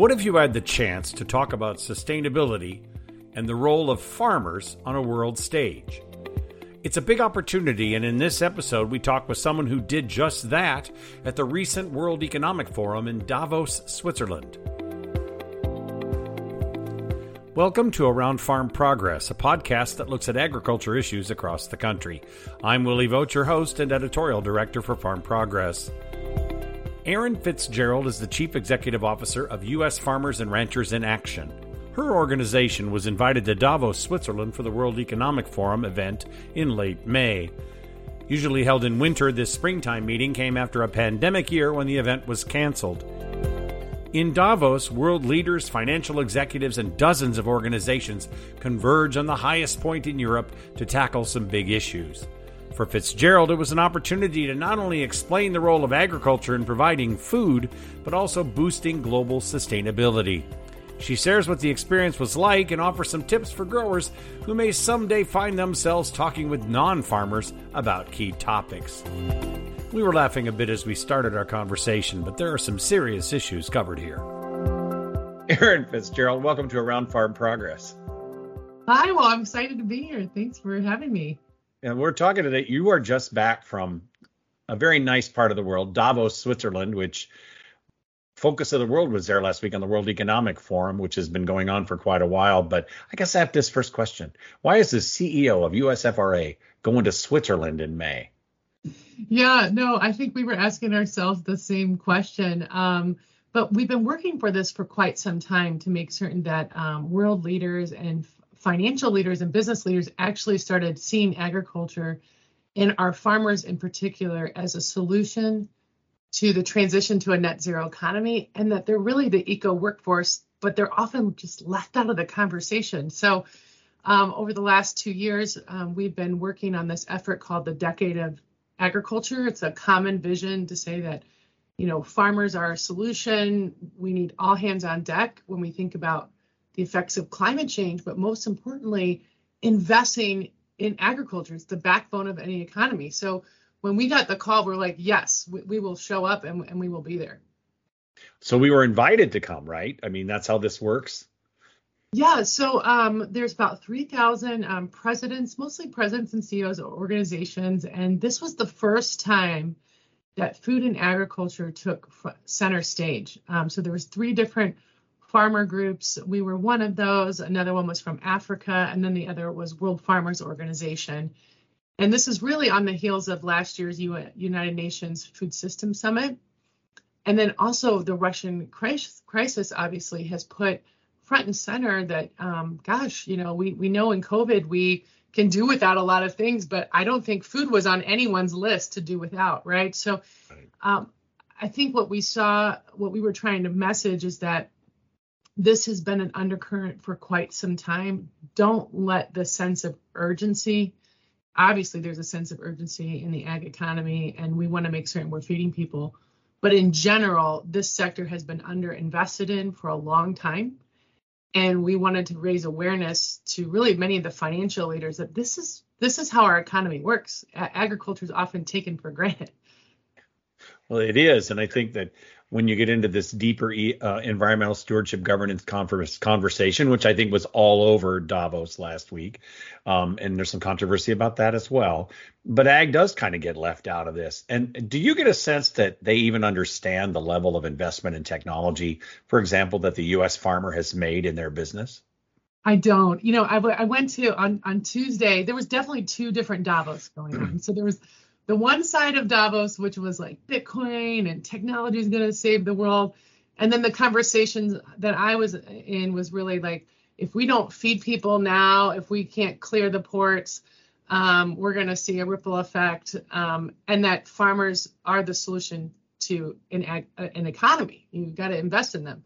What if you had the chance to talk about sustainability and the role of farmers on a world stage? It's a big opportunity, and in this episode, we talk with someone who did just that at the recent World Economic Forum in Davos, Switzerland. Welcome to Around Farm Progress, a podcast that looks at agriculture issues across the country. I'm Willie Vogt, your host and editorial director for Farm Progress. Erin Fitzgerald is the Chief Executive Officer of U.S. Farmers and Ranchers in Action. Her organization was invited to Davos, Switzerland for the World Economic Forum event in late May. Usually held in winter, this springtime meeting came after a pandemic year when the event was canceled. In Davos, world leaders, financial executives, and dozens of organizations converge on the highest point in Europe to tackle some big issues. For Fitzgerald, it was an opportunity to not only explain the role of agriculture in providing food, but also boosting global sustainability. She shares what the experience was like and offers some tips for growers who may someday find themselves talking with non farmers about key topics. We were laughing a bit as we started our conversation, but there are some serious issues covered here. Erin Fitzgerald, welcome to Around Farm Progress. Hi, well, I'm excited to be here. Thanks for having me. And we're talking today. You are just back from a very nice part of the world, Davos, Switzerland, which focus of the world was there last week on the World Economic Forum, which has been going on for quite a while. But I guess I have this first question: Why is the CEO of USFRA going to Switzerland in May? Yeah, no, I think we were asking ourselves the same question. Um, but we've been working for this for quite some time to make certain that um, world leaders and financial leaders and business leaders actually started seeing agriculture and our farmers in particular as a solution to the transition to a net zero economy and that they're really the eco workforce, but they're often just left out of the conversation. So um, over the last two years, um, we've been working on this effort called the Decade of agriculture. It's a common vision to say that, you know, farmers are a solution. We need all hands on deck when we think about the effects of climate change, but most importantly, investing in agriculture. It's the backbone of any economy. So when we got the call, we're like, yes, we, we will show up and, and we will be there. So we were invited to come, right? I mean, that's how this works. Yeah, so um, there's about 3,000 um, presidents, mostly presidents and CEOs of organizations, and this was the first time that food and agriculture took center stage. Um, so there was three different farmer groups. We were one of those. Another one was from Africa, and then the other was World Farmers Organization. And this is really on the heels of last year's United Nations Food System Summit. And then also the Russian crisis obviously has put front and center that, um, gosh, you know, we, we know in COVID we can do without a lot of things, but I don't think food was on anyone's list to do without, right? So um, I think what we saw, what we were trying to message is that this has been an undercurrent for quite some time. Don't let the sense of urgency, obviously, there's a sense of urgency in the ag economy, and we want to make certain we're feeding people. But in general, this sector has been underinvested in for a long time and we wanted to raise awareness to really many of the financial leaders that this is this is how our economy works. Agriculture is often taken for granted. Well, it is, and I think that when you get into this deeper uh, environmental stewardship governance conference conversation, which I think was all over Davos last week, um, and there's some controversy about that as well. But ag does kind of get left out of this. And do you get a sense that they even understand the level of investment in technology, for example, that the U.S. farmer has made in their business? I don't. You know, I, w- I went to on on Tuesday. There was definitely two different Davos going on. So there was the one side of Davos, which was like Bitcoin and technology is going to save the world. And then the conversations that I was in was really like, if we don't feed people now, if we can't clear the ports, um, we're going to see a ripple effect, um, and that farmers are the solution to an, an economy. You've got to invest in them.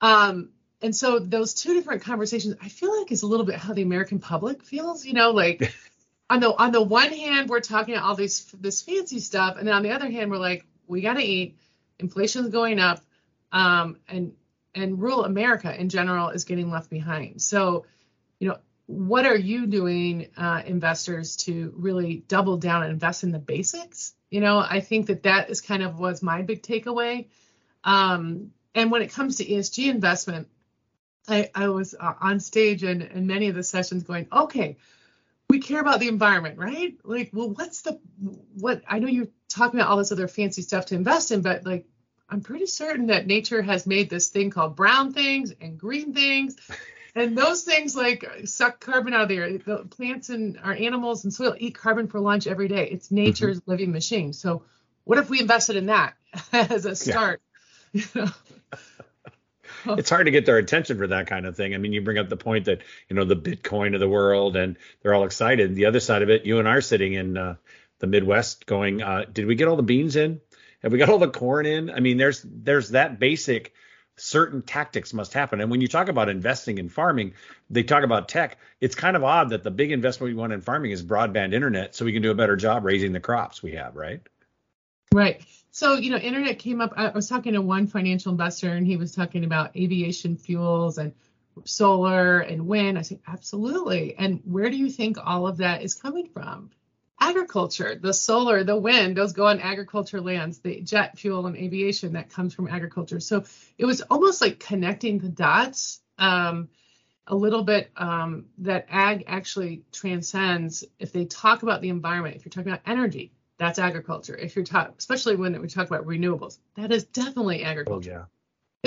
Um, and so those two different conversations, I feel like is a little bit how the American public feels. You know, like on the on the one hand, we're talking about all these this fancy stuff, and then on the other hand, we're like, we got to eat. Inflation's going up, um, and and rural America in general is getting left behind. So, you know, what are you doing, uh, investors, to really double down and invest in the basics? You know, I think that that is kind of was my big takeaway. Um, And when it comes to ESG investment, I, I was uh, on stage and in many of the sessions going, okay, we care about the environment, right? Like, well, what's the what? I know you're talking about all this other fancy stuff to invest in, but like, I'm pretty certain that nature has made this thing called brown things and green things. And those things like suck carbon out of the air. The plants and our animals and soil eat carbon for lunch every day. It's mm-hmm. nature's mm-hmm. living machine. So what if we invested in that as a start? Yeah. You know? it's hard to get their attention for that kind of thing. I mean, you bring up the point that you know the Bitcoin of the world, and they're all excited. The other side of it, you and I are sitting in uh, the Midwest, going, uh, "Did we get all the beans in? Have we got all the corn in?" I mean, there's there's that basic certain tactics must happen. And when you talk about investing in farming, they talk about tech. It's kind of odd that the big investment we want in farming is broadband internet, so we can do a better job raising the crops we have, right? Right. So, you know, internet came up. I was talking to one financial investor and he was talking about aviation fuels and solar and wind. I said, absolutely. And where do you think all of that is coming from? Agriculture, the solar, the wind, those go on agriculture lands, the jet fuel and aviation that comes from agriculture. So it was almost like connecting the dots um, a little bit um, that ag actually transcends. If they talk about the environment, if you're talking about energy, that's agriculture. If you're talking, especially when we talk about renewables, that is definitely agriculture. Oh, yeah.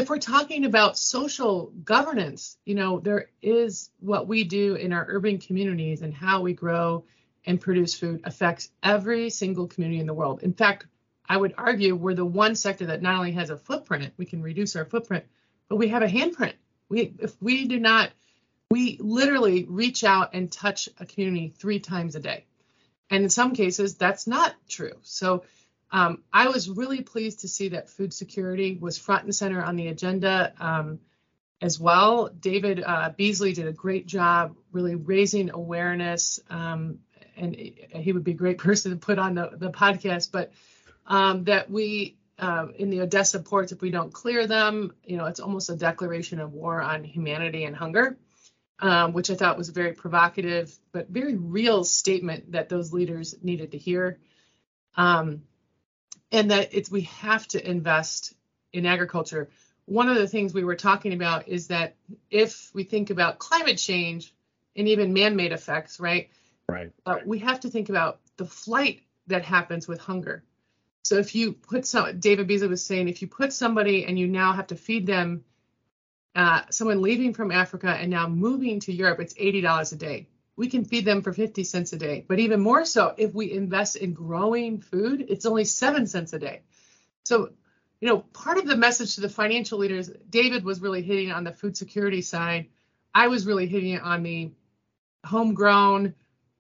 If we're talking about social governance, you know, there is what we do in our urban communities and how we grow and produce food affects every single community in the world. In fact, I would argue we're the one sector that not only has a footprint, we can reduce our footprint, but we have a handprint. We if we do not, we literally reach out and touch a community three times a day. And in some cases, that's not true. So um, I was really pleased to see that food security was front and center on the agenda um, as well. David uh, Beasley did a great job really raising awareness, um, and he would be a great person to put on the, the podcast. But um, that we, uh, in the Odessa ports, if we don't clear them, you know, it's almost a declaration of war on humanity and hunger um, which I thought was a very provocative but very real statement that those leaders needed to hear. Um, and that it's we have to invest in agriculture. One of the things we were talking about is that if we think about climate change and even man-made effects, right? Right. Uh, we have to think about the flight that happens with hunger. So if you put some, David Beasley was saying, if you put somebody and you now have to feed them uh, someone leaving from Africa and now moving to Europe, it's $80 a day. We can feed them for 50 cents a day. But even more so, if we invest in growing food, it's only seven cents a day. So, you know, part of the message to the financial leaders, David was really hitting on the food security side. I was really hitting it on the homegrown,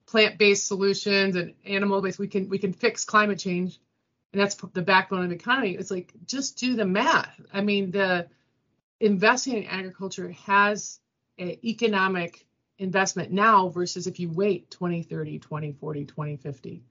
plant-based solutions and animal-based. We can we can fix climate change, and that's the backbone of the economy. It's like just do the math. I mean, the investing in agriculture has an economic investment now versus if you wait 20, 30, 20, 40, 20, 50.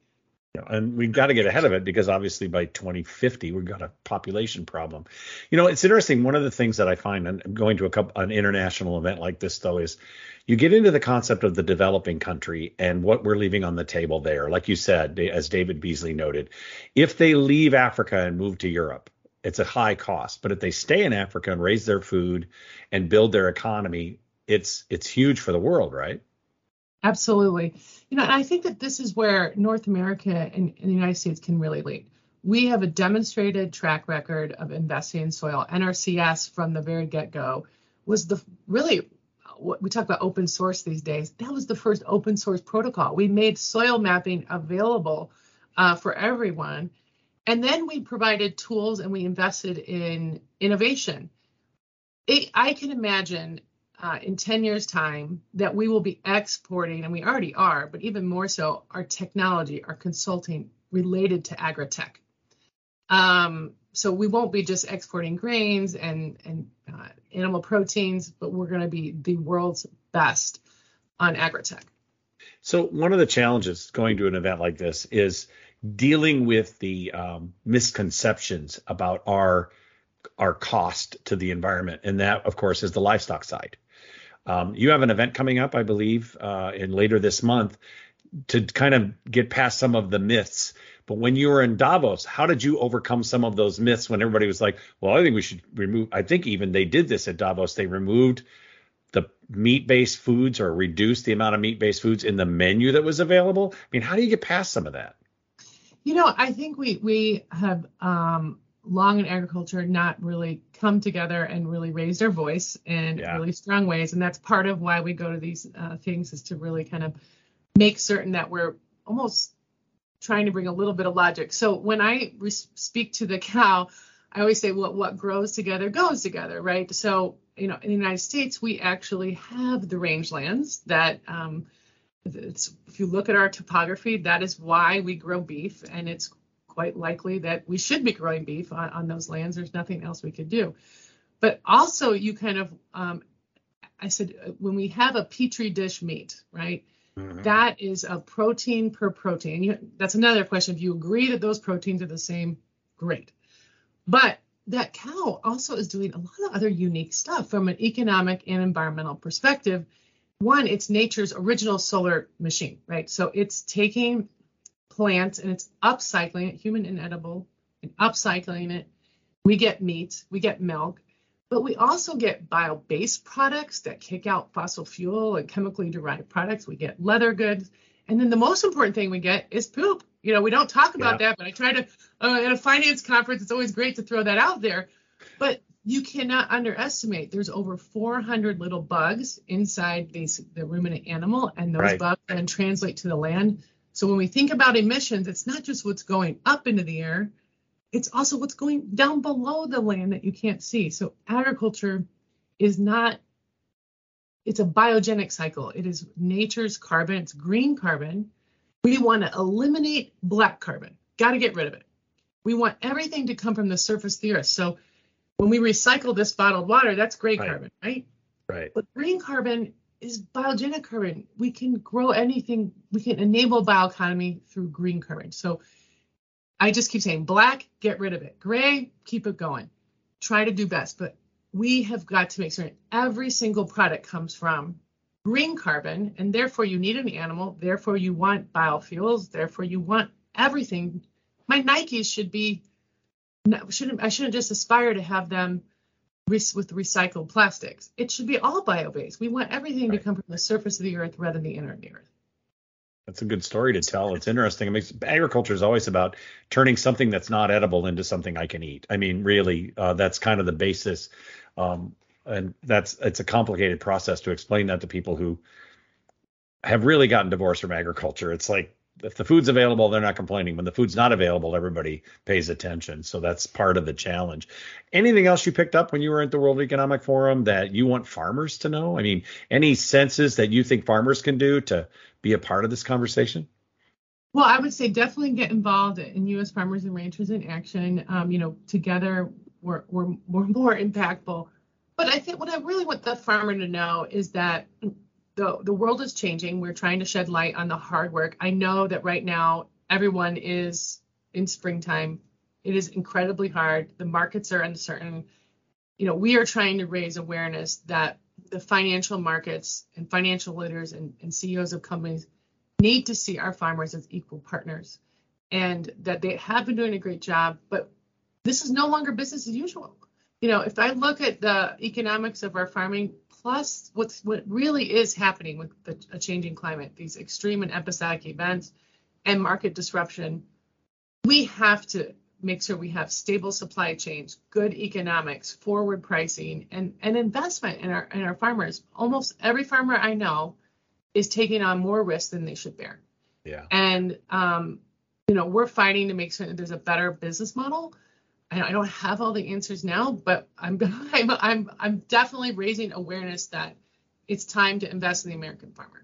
And we've got to get ahead of it because obviously by 2050 we've got a population problem. You know, it's interesting. One of the things that I find, going to a couple, an international event like this though, is you get into the concept of the developing country and what we're leaving on the table there. Like you said, as David Beasley noted, if they leave Africa and move to Europe, it's a high cost. But if they stay in Africa and raise their food and build their economy, it's it's huge for the world, right? Absolutely. You know, and I think that this is where North America and, and the United States can really lead. We have a demonstrated track record of investing in soil. NRCS from the very get-go was the really what we talk about open source these days. That was the first open source protocol. We made soil mapping available uh, for everyone and then we provided tools and we invested in innovation. It, I can imagine uh, in 10 years' time that we will be exporting, and we already are, but even more so, our technology, our consulting related to agri-tech. Um, so we won't be just exporting grains and, and uh, animal proteins, but we're going to be the world's best on agri-tech. So one of the challenges going to an event like this is dealing with the um, misconceptions about our our cost to the environment, and that, of course, is the livestock side. Um, you have an event coming up, I believe, uh, in later this month. to kind of get past some of the myths. But when you were in Davos, how did you overcome some of those myths when everybody was like, well, I think we should remove, I think even they did this at Davos. They removed the meat based foods or reduced the amount of meat based foods in the menu that was available. I mean, how do you get past some of that? You know, I think we we have um, long in agriculture not really come together and really raised our voice in yeah. really strong ways, and that's part of why we go to these uh, things is to really kind of make certain that we're almost trying to bring a little bit of logic. So when I re- speak to the cow, I always say, well, what grows together goes together, right? So, you know, in the United States, we actually have the rangelands that, um, if you look at our topography, that is why we grow beef, and it's quite likely that we should be growing beef on, on those lands. There's nothing else we could do. But also, you kind of, um, I said, uh, when we have a petri dish meat, right? Mm-hmm. That is a protein per protein. You, that's another question. If you agree that those proteins are the same, great. But that cow also is doing a lot of other unique stuff from an economic and environmental perspective. One, it's nature's original solar machine, right? So it's taking plants and it's upcycling it, human inedible, and upcycling it. We get meat, we get milk, but we also get bio-based products that kick out fossil fuel and chemically derived products. We get leather goods. And then the most important thing we get is poop. You know, we don't talk about yeah. that, but I try to, uh, at a finance conference, it's always great to throw that out there. But you cannot underestimate there's over 400 little bugs inside these the ruminant animal and those right. bugs then translate to the land so when we think about emissions it's not just what's going up into the air it's also what's going down below the land that you can't see. So agriculture is not it's a biogenic cycle. It is nature's carbon, it's green carbon. We want to eliminate black carbon. Got to get rid of it. We want everything to come from the surface of the earth. So when we recycle this bottled water, that's gray right. carbon, right? Right. But green carbon is biogenic carbon. We can grow anything, we can enable bioeconomy through green carbon. So I just keep saying black, get rid of it. Gray, keep it going. Try to do best. But we have got to make certain every single product comes from green carbon, and therefore you need an animal. Therefore you want biofuels. Therefore you want everything. My Nikes should be shouldn't I shouldn't just aspire to have them with recycled plastics. It should be all bio-based. We want everything right. to come from the surface of the earth rather than the inner of the earth. That's a good story to tell. It's interesting. It makes agriculture is always about turning something that's not edible into something I can eat. I mean, really, uh, that's kind of the basis. Um, and that's it's a complicated process to explain that to people who have really gotten divorced from agriculture. It's like if the food's available, they're not complaining. When the food's not available, everybody pays attention. So that's part of the challenge. Anything else you picked up when you were at the World Economic Forum that you want farmers to know? I mean, any senses that you think farmers can do to be a part of this conversation? Well, I would say definitely get involved in U.S. Farmers and Ranchers in Action. Um, you know, together we're, we're, we're more impactful. But I think what I really want the farmer to know is that the, the world is changing. We're trying to shed light on the hard work. I know that right now everyone is in springtime. It is incredibly hard. The markets are uncertain. You know, we are trying to raise awareness that the financial markets and financial leaders and, and CEOs of companies need to see our farmers as equal partners and that they have been doing a great job, but this is no longer business as usual. You know, if I look at the economics of our farming, plus what's what really is happening with the, a changing climate, these extreme and episodic events and market disruption, we have to make sure we have stable supply chains, good economics, forward pricing, and, and investment in our in our farmers. Almost every farmer I know is taking on more risk than they should bear. Yeah. And um, you know, we're fighting to make sure that there's a better business model. I, I don't have all the answers now, but I'm I'm I'm I'm definitely raising awareness that it's time to invest in the American farmer.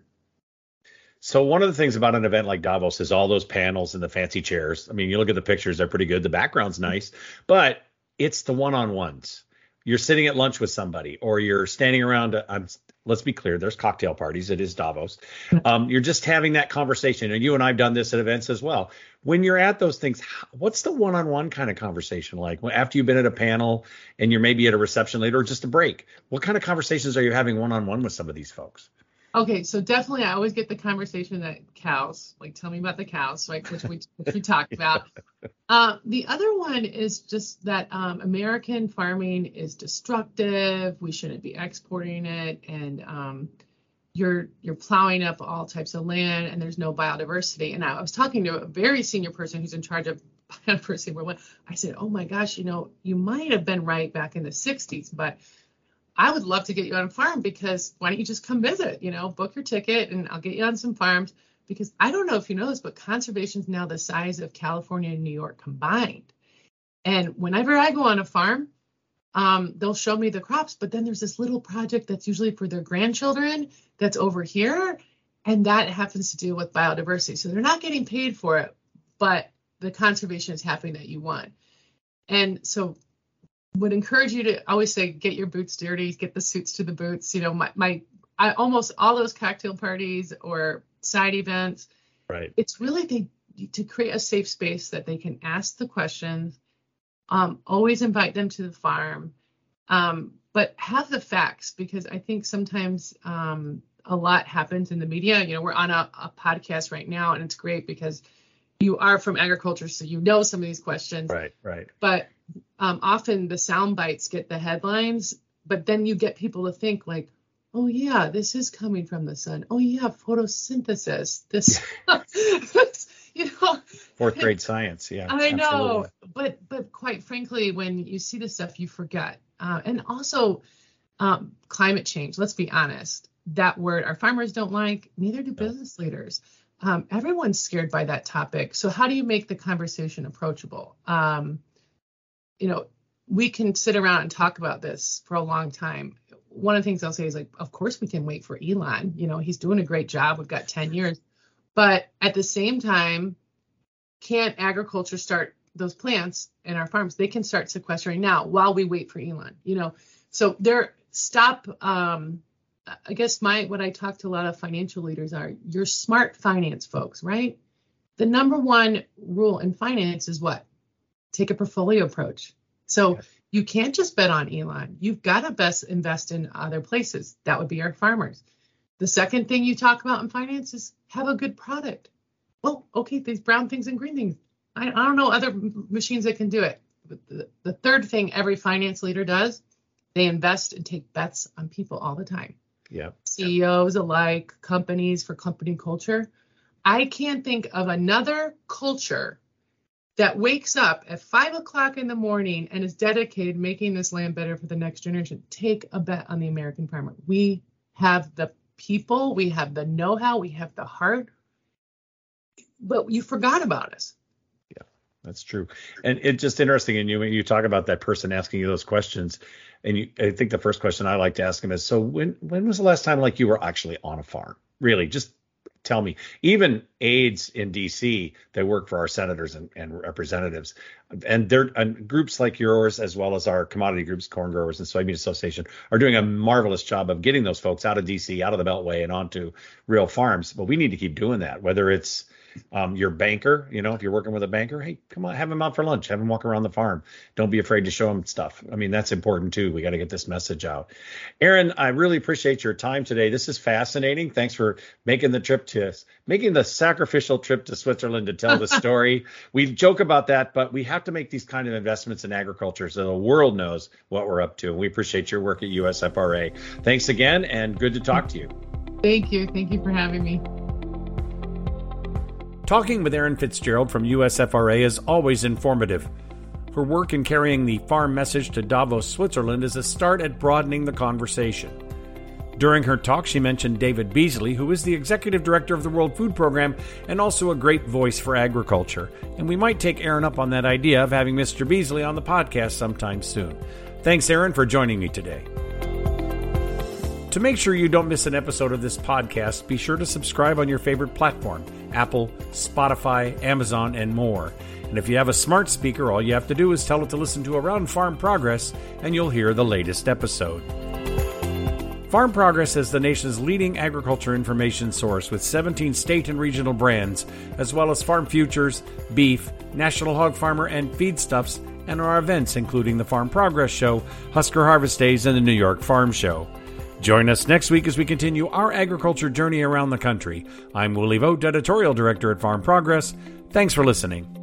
So one of the things about an event like Davos is all those panels and the fancy chairs. I mean, you look at the pictures; they're pretty good. The background's mm-hmm. nice, but it's the one-on-ones. You're sitting at lunch with somebody, or you're standing around. I'm, let's be clear: there's cocktail parties. It is Davos. Um, you're just having that conversation, and you and I've done this at events as well. When you're at those things, what's the one-on-one kind of conversation like? After you've been at a panel and you're maybe at a reception later, or just a break, what kind of conversations are you having one-on-one with some of these folks? Okay, so definitely, I always get the conversation that cows. Like, tell me about the cows, like which we which we talked about. Uh, the other one is just that um, American farming is destructive. We shouldn't be exporting it, and um, you're you're plowing up all types of land, and there's no biodiversity. And I was talking to a very senior person who's in charge of biodiversity. I said, "Oh my gosh, you know, you might have been right back in the '60s, but." I would love to get you on a farm because why don't you just come visit? You know, book your ticket and I'll get you on some farms because I don't know if you know this, but conservation is now the size of California and New York combined. And whenever I go on a farm, um, they'll show me the crops, but then there's this little project that's usually for their grandchildren that's over here, and that happens to do with biodiversity. So they're not getting paid for it, but the conservation is happening that you want. And so would encourage you to always say get your boots dirty, get the suits to the boots. You know, my my I almost all those cocktail parties or side events. Right. It's really they to create a safe space that they can ask the questions. Um, always invite them to the farm, um, but have the facts because I think sometimes um, a lot happens in the media. You know, we're on a, a podcast right now, and it's great because you are from agriculture, so you know some of these questions. Right, right. But um, often the sound bites get the headlines, but then you get people to think like, oh yeah, this is coming from the sun. Oh yeah, photosynthesis. This, you know. Fourth grade science, yeah. I absolutely. know, but but quite frankly, when you see this stuff, you forget. Uh, and also, um, climate change. Let's be honest. That word our farmers don't like. Neither do business leaders. Um, everyone's scared by that topic. So how do you make the conversation approachable? Um, you know, we can sit around and talk about this for a long time. One of the things I'll say is like, of course we can wait for Elon. You know, he's doing a great job. We've got 10 years. But at the same time, can't agriculture start those plants in our farms? They can start sequestering now while we wait for Elon. You know, so there stop um I guess my what I talk to a lot of financial leaders are you're smart finance folks, right? The number one rule in finance is what? Take a portfolio approach. So yes. you can't just bet on Elon. You've got to best invest in other places. That would be our farmers. The second thing you talk about in finance is have a good product. Well, okay, these brown things and green things. I, I don't know other machines that can do it. The, the third thing every finance leader does, they invest and take bets on people all the time. Yeah. CEOs alike, companies for company culture. I can't think of another culture that wakes up at five o'clock in the morning and is dedicated making this land better for the next generation, take a bet on the American farmer. We have the people, we have the know-how, we have the heart, but you forgot about us. Yeah, that's true. And it's just interesting. And you when you talk about that person asking you those questions, and you, I think the first question I like to ask them is, so when when was the last time like you were actually on a farm? Really, just tell me, even aides in DC that work for our senators and, and representatives, and they're and groups like yours, as well as our commodity groups, Corn Growers and Soybean Association, are doing a marvelous job of getting those folks out of DC, out of the Beltway, and onto real farms. But we need to keep doing that, whether it's um, your banker, you know, if you're working with a banker, hey, come on, have him out for lunch, have him walk around the farm. Don't be afraid to show him stuff. I mean, that's important too. We got to get this message out. Erin, I really appreciate your time today. This is fascinating. Thanks for making the trip to making the sacrificial trip to Switzerland to tell the story. we joke about that, but we have to make these kind of investments in agriculture so the world knows what we're up to. And we appreciate your work at USFRA. Thanks again, and good to talk to you. Thank you. Thank you for having me. Talking with Erin Fitzgerald from USFRA is always informative. Her work in carrying the farm message to Davos, Switzerland is a start at broadening the conversation. During her talk, she mentioned David Beasley, who is the executive director of the World Food Program and also a great voice for agriculture. And we might take Erin up on that idea of having Mr. Beasley on the podcast sometime soon. Thanks, Erin, for joining me today. To make sure you don't miss an episode of this podcast, be sure to subscribe on your favorite platform Apple, Spotify, Amazon, and more. And if you have a smart speaker, all you have to do is tell it to listen to Around Farm Progress, and you'll hear the latest episode. Farm Progress is the nation's leading agriculture information source with 17 state and regional brands, as well as farm futures, beef, National Hog Farmer, and feedstuffs, and our events including the Farm Progress Show, Husker Harvest Days, and the New York Farm Show. Join us next week as we continue our agriculture journey around the country. I'm Willie Vogt, editorial director at Farm Progress. Thanks for listening.